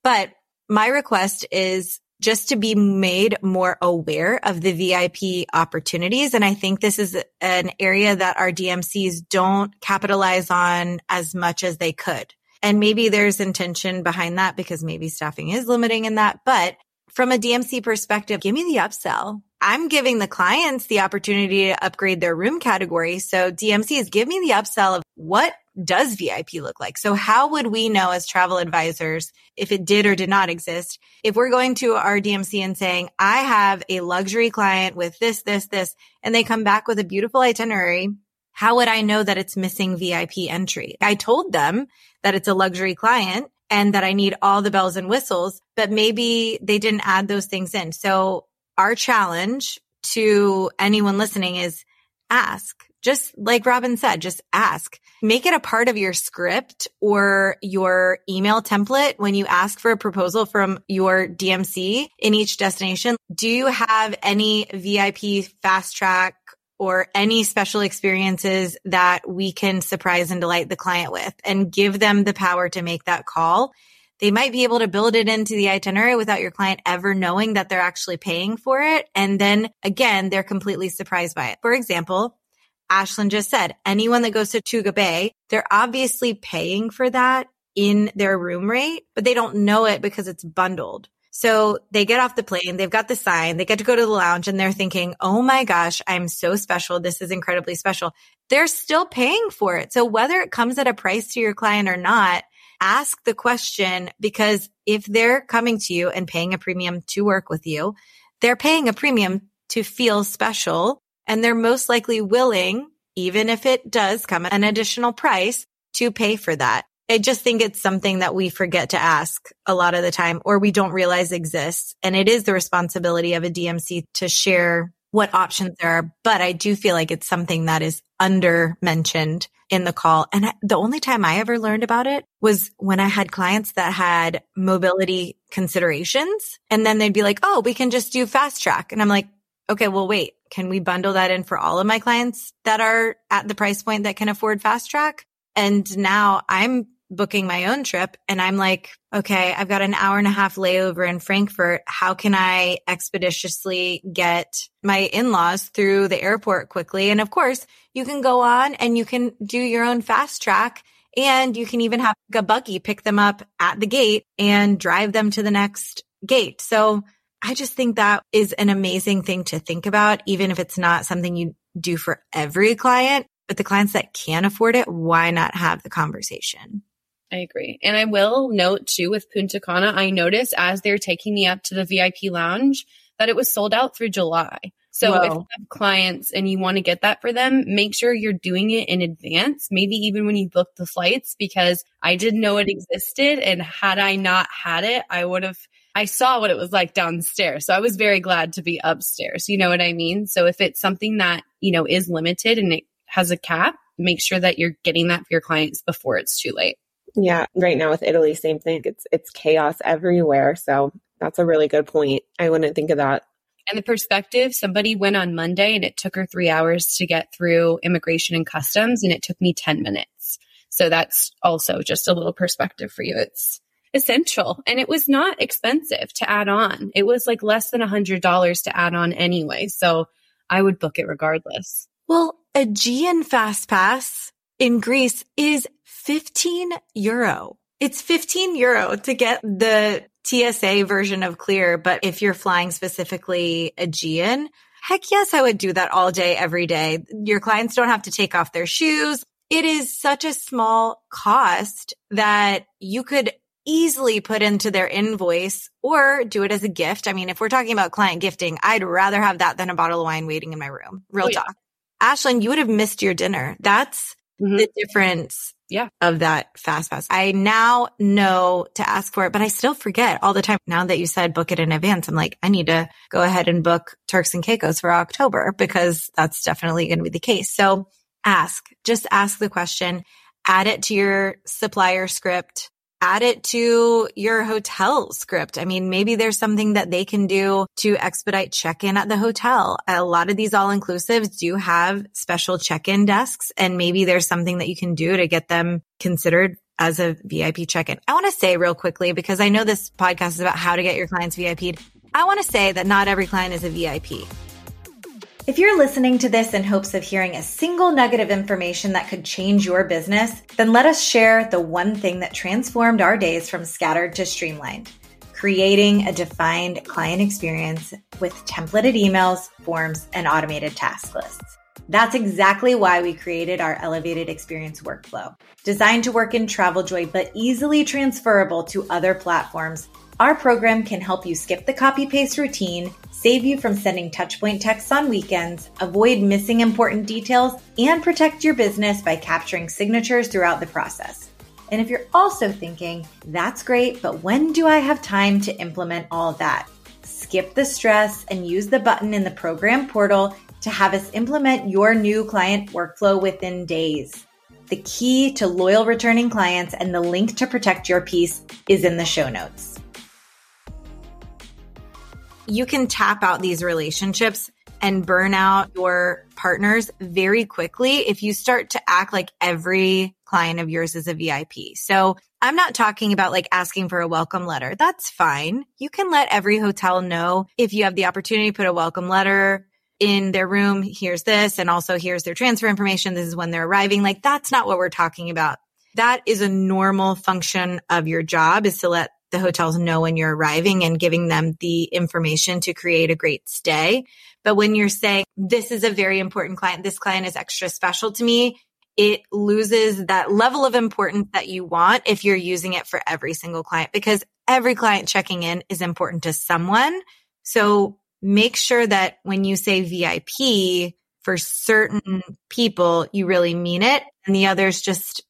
But my request is just to be made more aware of the VIP opportunities. And I think this is an area that our DMCs don't capitalize on as much as they could. And maybe there's intention behind that because maybe staffing is limiting in that. But from a DMC perspective, give me the upsell. I'm giving the clients the opportunity to upgrade their room category. So DMCs give me the upsell of what does VIP look like? So how would we know as travel advisors if it did or did not exist? If we're going to our DMC and saying, I have a luxury client with this, this, this, and they come back with a beautiful itinerary. How would I know that it's missing VIP entry? I told them that it's a luxury client and that I need all the bells and whistles, but maybe they didn't add those things in. So our challenge to anyone listening is ask. Just like Robin said, just ask. Make it a part of your script or your email template when you ask for a proposal from your DMC in each destination. Do you have any VIP fast track or any special experiences that we can surprise and delight the client with and give them the power to make that call? They might be able to build it into the itinerary without your client ever knowing that they're actually paying for it. And then again, they're completely surprised by it. For example, Ashlyn just said, anyone that goes to Tuga Bay, they're obviously paying for that in their room rate, but they don't know it because it's bundled. So they get off the plane, they've got the sign, they get to go to the lounge and they're thinking, Oh my gosh, I'm so special. This is incredibly special. They're still paying for it. So whether it comes at a price to your client or not, ask the question because if they're coming to you and paying a premium to work with you, they're paying a premium to feel special and they're most likely willing, even if it does come at an additional price to pay for that. I just think it's something that we forget to ask a lot of the time or we don't realize exists. And it is the responsibility of a DMC to share what options there are. But I do feel like it's something that is under mentioned in the call. And the only time I ever learned about it was when I had clients that had mobility considerations and then they'd be like, Oh, we can just do fast track. And I'm like, okay, well, wait, can we bundle that in for all of my clients that are at the price point that can afford fast track? And now I'm booking my own trip and I'm like, okay, I've got an hour and a half layover in Frankfurt. How can I expeditiously get my in-laws through the airport quickly? And of course, you can go on and you can do your own fast track and you can even have a buggy pick them up at the gate and drive them to the next gate. So I just think that is an amazing thing to think about, even if it's not something you do for every client. But the clients that can afford it, why not have the conversation? I agree. And I will note too with Punta Cana, I noticed as they're taking me up to the VIP lounge that it was sold out through July. So Whoa. if you have clients and you want to get that for them, make sure you're doing it in advance, maybe even when you book the flights, because I didn't know it existed. And had I not had it, I would have, I saw what it was like downstairs. So I was very glad to be upstairs. You know what I mean? So if it's something that, you know, is limited and it has a cap, make sure that you're getting that for your clients before it's too late. Yeah, right now with Italy, same thing. It's it's chaos everywhere. So that's a really good point. I wouldn't think of that. And the perspective, somebody went on Monday and it took her three hours to get through immigration and customs, and it took me 10 minutes. So that's also just a little perspective for you. It's essential and it was not expensive to add on. It was like less than a hundred dollars to add on anyway. So I would book it regardless. Well, Aegean Fast Pass in Greece is 15 euro. It's 15 euro to get the TSA version of Clear. But if you're flying specifically Aegean, heck yes, I would do that all day, every day. Your clients don't have to take off their shoes. It is such a small cost that you could easily put into their invoice or do it as a gift. I mean, if we're talking about client gifting, I'd rather have that than a bottle of wine waiting in my room. Real oh, talk. Yeah. Ashlyn, you would have missed your dinner. That's mm-hmm. the difference yeah. of that fast pass. I now know to ask for it, but I still forget all the time. Now that you said book it in advance, I'm like, I need to go ahead and book Turks and Caicos for October because that's definitely going to be the case. So ask, just ask the question, add it to your supplier script, add it to your hotel script. I mean, maybe there's something that they can do to expedite check-in at the hotel. A lot of these all inclusives do have special check-in desks and maybe there's something that you can do to get them considered as a VIP check-in. I want to say real quickly, because I know this podcast is about how to get your clients VIP'd. I want to say that not every client is a VIP. If you're listening to this in hopes of hearing a single nugget of information that could change your business, then let us share the one thing that transformed our days from scattered to streamlined creating a defined client experience with templated emails, forms, and automated task lists. That's exactly why we created our elevated experience workflow. Designed to work in TravelJoy, but easily transferable to other platforms, our program can help you skip the copy paste routine save you from sending touchpoint texts on weekends, avoid missing important details, and protect your business by capturing signatures throughout the process. And if you're also thinking, that's great, but when do I have time to implement all that? Skip the stress and use the button in the program portal to have us implement your new client workflow within days. The key to loyal returning clients and the link to protect your piece is in the show notes you can tap out these relationships and burn out your partners very quickly if you start to act like every client of yours is a VIP. So I'm not talking about like asking for a welcome letter. That's fine. You can let every hotel know if you have the opportunity put a welcome letter in their room. Here's this. And also here's their transfer information. This is when they're arriving. Like that's not what we're talking about. That is a normal function of your job is to let the hotels know when you're arriving and giving them the information to create a great stay. But when you're saying, this is a very important client, this client is extra special to me, it loses that level of importance that you want if you're using it for every single client because every client checking in is important to someone. So make sure that when you say VIP for certain people, you really mean it. And the others just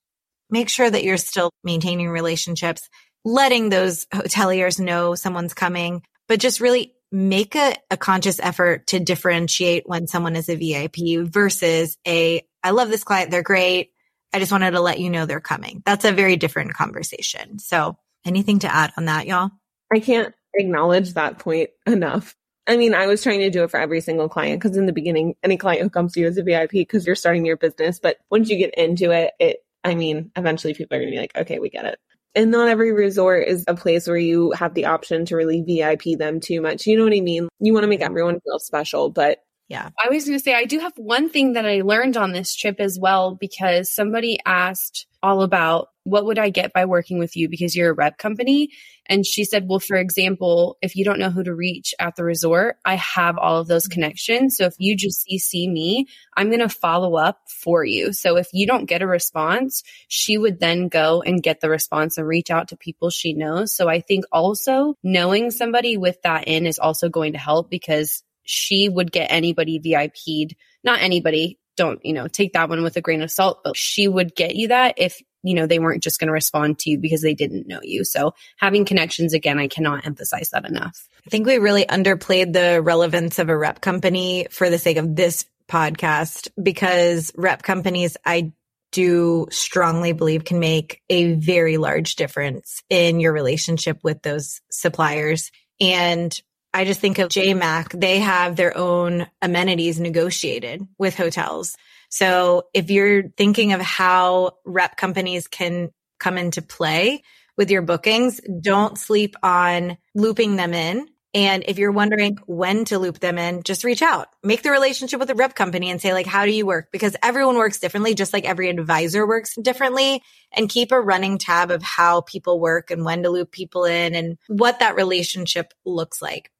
make sure that you're still maintaining relationships letting those hoteliers know someone's coming, but just really make a, a conscious effort to differentiate when someone is a VIP versus a, I love this client. They're great. I just wanted to let you know they're coming. That's a very different conversation. So anything to add on that, y'all? I can't acknowledge that point enough. I mean, I was trying to do it for every single client because in the beginning, any client who comes to you is a VIP because you're starting your business. But once you get into it, it, I mean, eventually people are going to be like, okay, we get it and not every resort is a place where you have the option to really VIP them too much. You know what I mean? You want to make everyone feel special, but yeah. I was going to say, I do have one thing that I learned on this trip as well, because somebody asked all about what would I get by working with you because you're a rep company. And she said, well, for example, if you don't know who to reach at the resort, I have all of those mm-hmm. connections. So if you just see me, I'm going to follow up for you. So if you don't get a response, she would then go and get the response and reach out to people she knows. So I think also knowing somebody with that in is also going to help because she would get anybody VIP'd, not anybody, don't, you know, take that one with a grain of salt, but she would get you that if, you know, they weren't just going to respond to you because they didn't know you. So having connections again, I cannot emphasize that enough. I think we really underplayed the relevance of a rep company for the sake of this podcast because rep companies, I do strongly believe can make a very large difference in your relationship with those suppliers. And I just think of JMAC. They have their own amenities negotiated with hotels. So if you're thinking of how rep companies can come into play with your bookings, don't sleep on looping them in. And if you're wondering when to loop them in, just reach out, make the relationship with the rep company and say like, how do you work? Because everyone works differently, just like every advisor works differently and keep a running tab of how people work and when to loop people in and what that relationship looks like.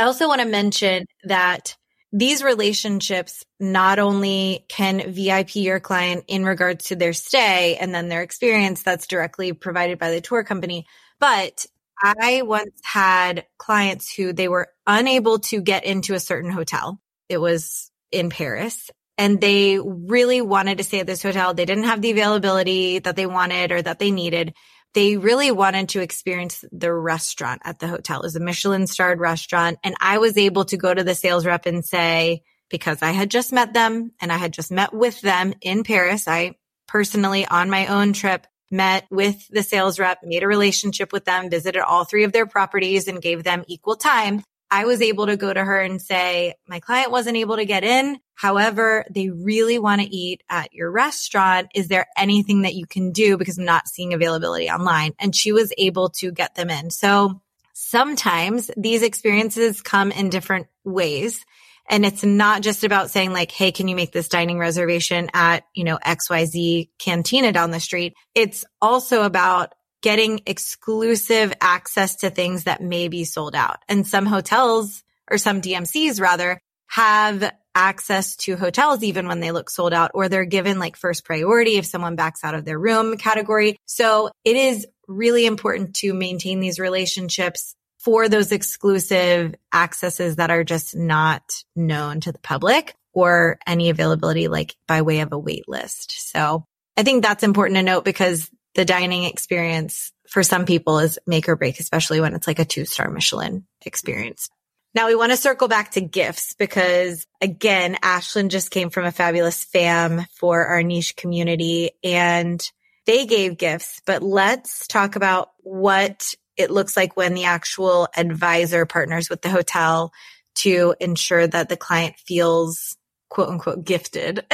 I also want to mention that these relationships not only can VIP your client in regards to their stay and then their experience that's directly provided by the tour company, but I once had clients who they were unable to get into a certain hotel. It was in Paris and they really wanted to stay at this hotel. They didn't have the availability that they wanted or that they needed they really wanted to experience the restaurant at the hotel. It was a Michelin starred restaurant. And I was able to go to the sales rep and say, because I had just met them and I had just met with them in Paris, I personally on my own trip met with the sales rep, made a relationship with them, visited all three of their properties and gave them equal time. I was able to go to her and say, my client wasn't able to get in. However, they really want to eat at your restaurant. Is there anything that you can do? Because I'm not seeing availability online. And she was able to get them in. So sometimes these experiences come in different ways. And it's not just about saying like, Hey, can you make this dining reservation at, you know, XYZ cantina down the street? It's also about getting exclusive access to things that may be sold out. And some hotels or some DMCs rather have access to hotels even when they look sold out or they're given like first priority if someone backs out of their room category. So it is really important to maintain these relationships for those exclusive accesses that are just not known to the public or any availability like by way of a wait list. So I think that's important to note because the dining experience for some people is make or break, especially when it's like a two star Michelin experience. Now we want to circle back to gifts because again, Ashlyn just came from a fabulous fam for our niche community and they gave gifts, but let's talk about what it looks like when the actual advisor partners with the hotel to ensure that the client feels quote unquote gifted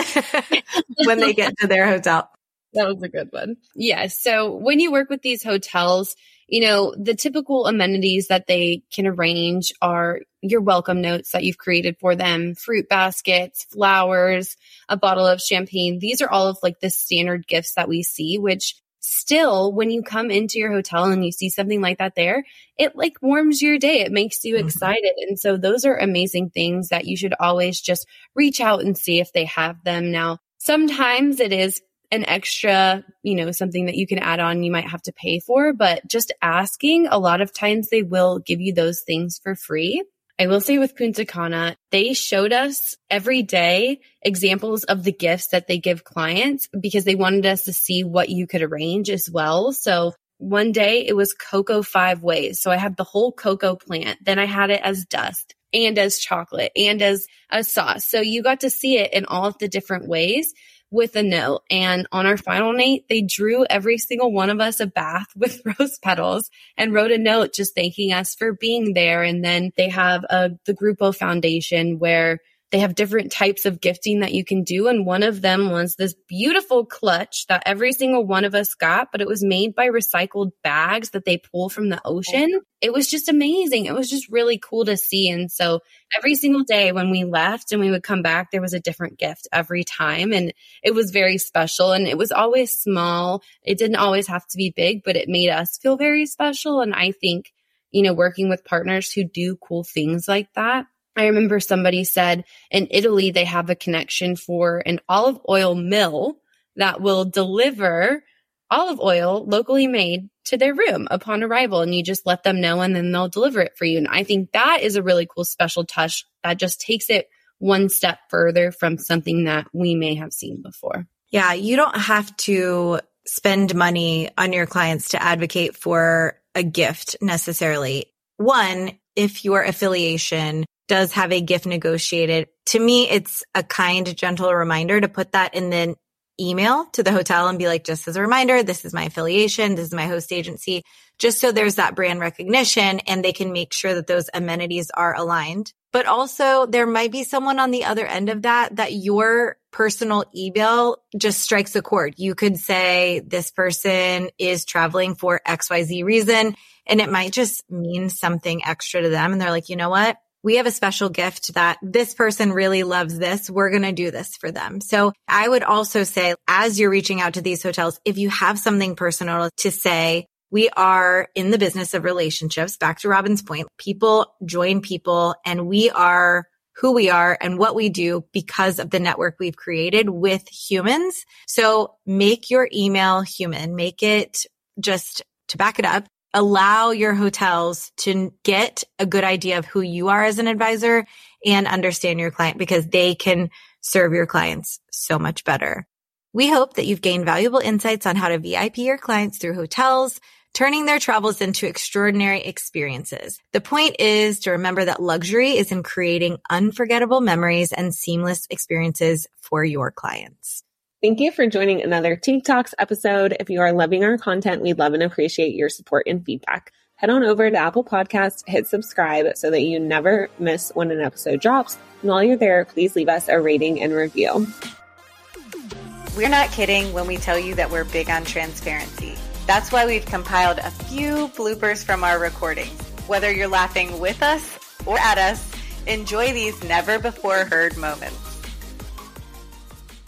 when they get to their hotel. That was a good one. Yeah. So when you work with these hotels, you know, the typical amenities that they can arrange are your welcome notes that you've created for them, fruit baskets, flowers, a bottle of champagne. These are all of like the standard gifts that we see, which still when you come into your hotel and you see something like that there, it like warms your day. It makes you mm-hmm. excited. And so those are amazing things that you should always just reach out and see if they have them. Now, sometimes it is an extra, you know, something that you can add on, you might have to pay for, but just asking, a lot of times they will give you those things for free. I will say with Punta Cana, they showed us every day examples of the gifts that they give clients because they wanted us to see what you could arrange as well. So one day it was cocoa five ways. So I had the whole cocoa plant. Then I had it as dust and as chocolate and as a sauce. So you got to see it in all of the different ways with a note. And on our final night, they drew every single one of us a bath with rose petals and wrote a note just thanking us for being there. And then they have a, the Grupo Foundation where they have different types of gifting that you can do. And one of them was this beautiful clutch that every single one of us got, but it was made by recycled bags that they pull from the ocean. It was just amazing. It was just really cool to see. And so every single day when we left and we would come back, there was a different gift every time. And it was very special and it was always small. It didn't always have to be big, but it made us feel very special. And I think, you know, working with partners who do cool things like that I remember somebody said in Italy, they have a connection for an olive oil mill that will deliver olive oil locally made to their room upon arrival. And you just let them know and then they'll deliver it for you. And I think that is a really cool special touch that just takes it one step further from something that we may have seen before. Yeah. You don't have to spend money on your clients to advocate for a gift necessarily. One, if your affiliation does have a gift negotiated. To me, it's a kind, gentle reminder to put that in the email to the hotel and be like, just as a reminder, this is my affiliation. This is my host agency, just so there's that brand recognition and they can make sure that those amenities are aligned. But also there might be someone on the other end of that, that your personal email just strikes a chord. You could say this person is traveling for XYZ reason and it might just mean something extra to them. And they're like, you know what? We have a special gift that this person really loves this. We're going to do this for them. So I would also say as you're reaching out to these hotels, if you have something personal to say, we are in the business of relationships. Back to Robin's point, people join people and we are who we are and what we do because of the network we've created with humans. So make your email human, make it just to back it up allow your hotels to get a good idea of who you are as an advisor and understand your client because they can serve your clients so much better. We hope that you've gained valuable insights on how to VIP your clients through hotels, turning their travels into extraordinary experiences. The point is to remember that luxury is in creating unforgettable memories and seamless experiences for your clients. Thank you for joining another Tique Talks episode. If you are loving our content, we'd love and appreciate your support and feedback. Head on over to Apple Podcasts, hit subscribe so that you never miss when an episode drops. And while you're there, please leave us a rating and review. We're not kidding when we tell you that we're big on transparency. That's why we've compiled a few bloopers from our recordings. Whether you're laughing with us or at us, enjoy these never before heard moments.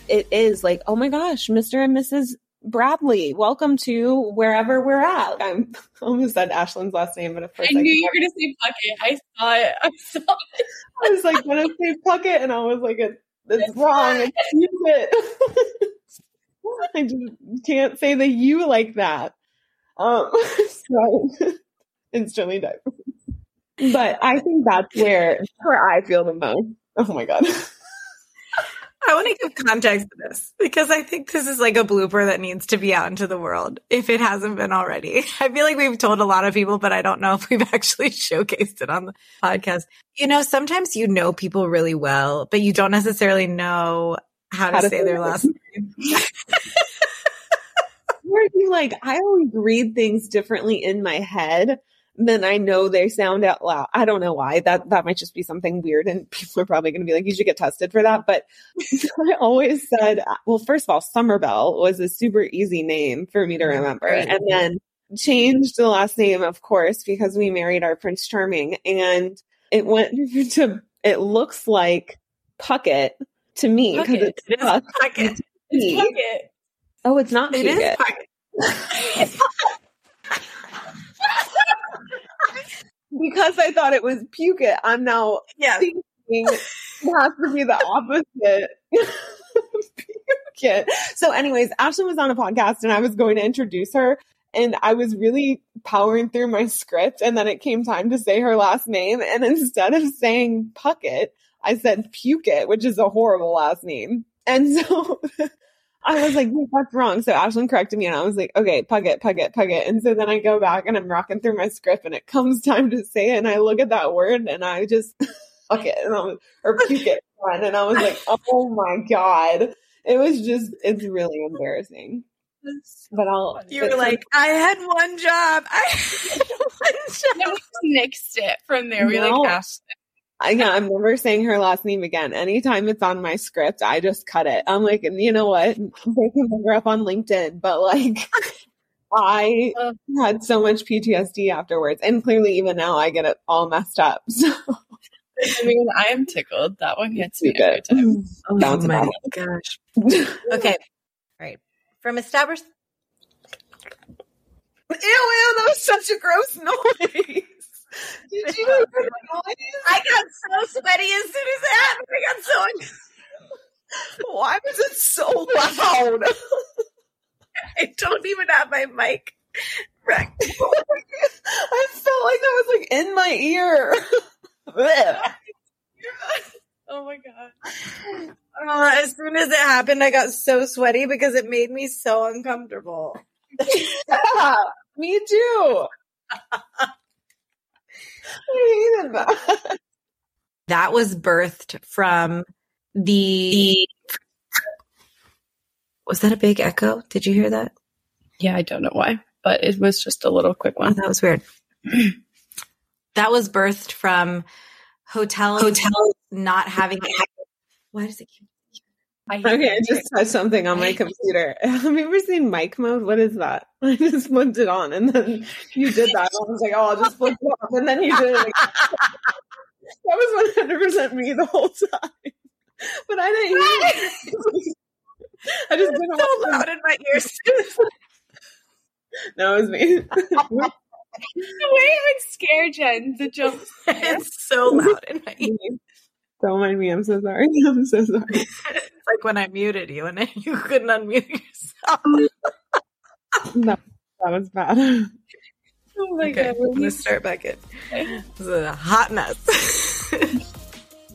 It is like, oh my gosh, Mr. and Mrs. Bradley, welcome to wherever we're at. I'm I almost said Ashlyn's last name, but of course I knew you were going to say Puckett. I saw it. I saw it. I was like, gonna say Puckett, and I was like, it, it's, wrong. It's it. I just can't say the you like that. Um, so instantly died. But I think that's where where I feel the most. Oh my god. I want to give context to this because I think this is like a blooper that needs to be out into the world if it hasn't been already. I feel like we've told a lot of people, but I don't know if we've actually showcased it on the podcast. You know, sometimes you know people really well, but you don't necessarily know how, how to, to, say their last name. Where you like, I always read things differently in my head then I know they sound out loud. I don't know why. That that might just be something weird, and people are probably going to be like, "You should get tested for that." But I always said, well, first of all, Summerbell was a super easy name for me to remember, and then changed the last name, of course, because we married our Prince Charming, and it went to. It looks like Puckett to me because it's it Puck. Puckett. It's Puckett. Oh, it's not. It Puckett. is Puckett. Because I thought it was puke it, I'm now yeah. thinking it has to be the opposite. puke So, anyways, Ashlyn was on a podcast and I was going to introduce her. And I was really powering through my script. And then it came time to say her last name. And instead of saying Puckett, I said Puke it, which is a horrible last name. And so I was like, that's wrong. So Ashlyn corrected me and I was like, okay, pug it, pug it, pug it. And so then I go back and I'm rocking through my script and it comes time to say it. And I look at that word and I just, fuck it. And I was, or puke it. And I was like, oh my God. It was just, it's really embarrassing. But I'll. You were like, I had one job. I had one job. we nixed it from there. We no. like asked it. I, yeah, I'm never saying her last name again. Anytime it's on my script, I just cut it. I'm like, you know what? They can look her up on LinkedIn, but like, I had so much PTSD afterwards, and clearly even now I get it all messed up. So. I mean, I am tickled. That one gets me every time. Oh, my gosh. okay. All right. From established. Ew, ew, that was such a gross noise. Did you? I got so sweaty as soon as it happened. I got so. Why was it so loud? I don't even have my mic wrecked. I felt like that was like in my ear. oh my god. Uh, as soon as it happened, I got so sweaty because it made me so uncomfortable. yeah, me too. that that was birthed from the. Was that a big echo? Did you hear that? Yeah, I don't know why, but it was just a little quick one. Oh, that was weird. that was birthed from hotel hotel not having. Why does it keep I okay, I just touched something on my computer. Have you ever seen mic mode? What is that? I just flipped it on and then you did that. I was like, oh, I'll just flip it off. And then you did it again. that was 100% me the whole time. But I didn't hear I just didn't so loud in my ears. no, it was me. the way it would scare Jen, the jump. It's so loud in my ears. Don't mind me. I'm so sorry. I'm so sorry. it's like when I muted you and you couldn't unmute yourself. no, that was bad. Oh my okay, god. Let's start back in. This is a hot mess.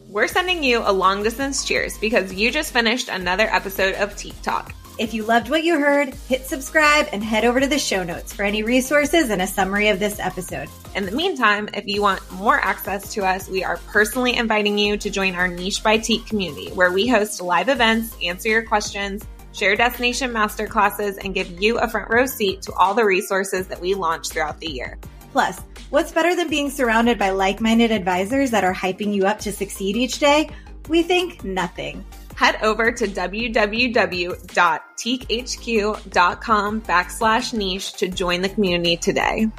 We're sending you a long distance cheers because you just finished another episode of Tique Talk. If you loved what you heard, hit subscribe and head over to the show notes for any resources and a summary of this episode. In the meantime, if you want more access to us, we are personally inviting you to join our Niche by Tique community where we host live events, answer your questions, share destination masterclasses, and give you a front row seat to all the resources that we launch throughout the year. Plus, what's better than being surrounded by like minded advisors that are hyping you up to succeed each day? We think nothing head over to www.tiquehq.com backslash niche to join the community today.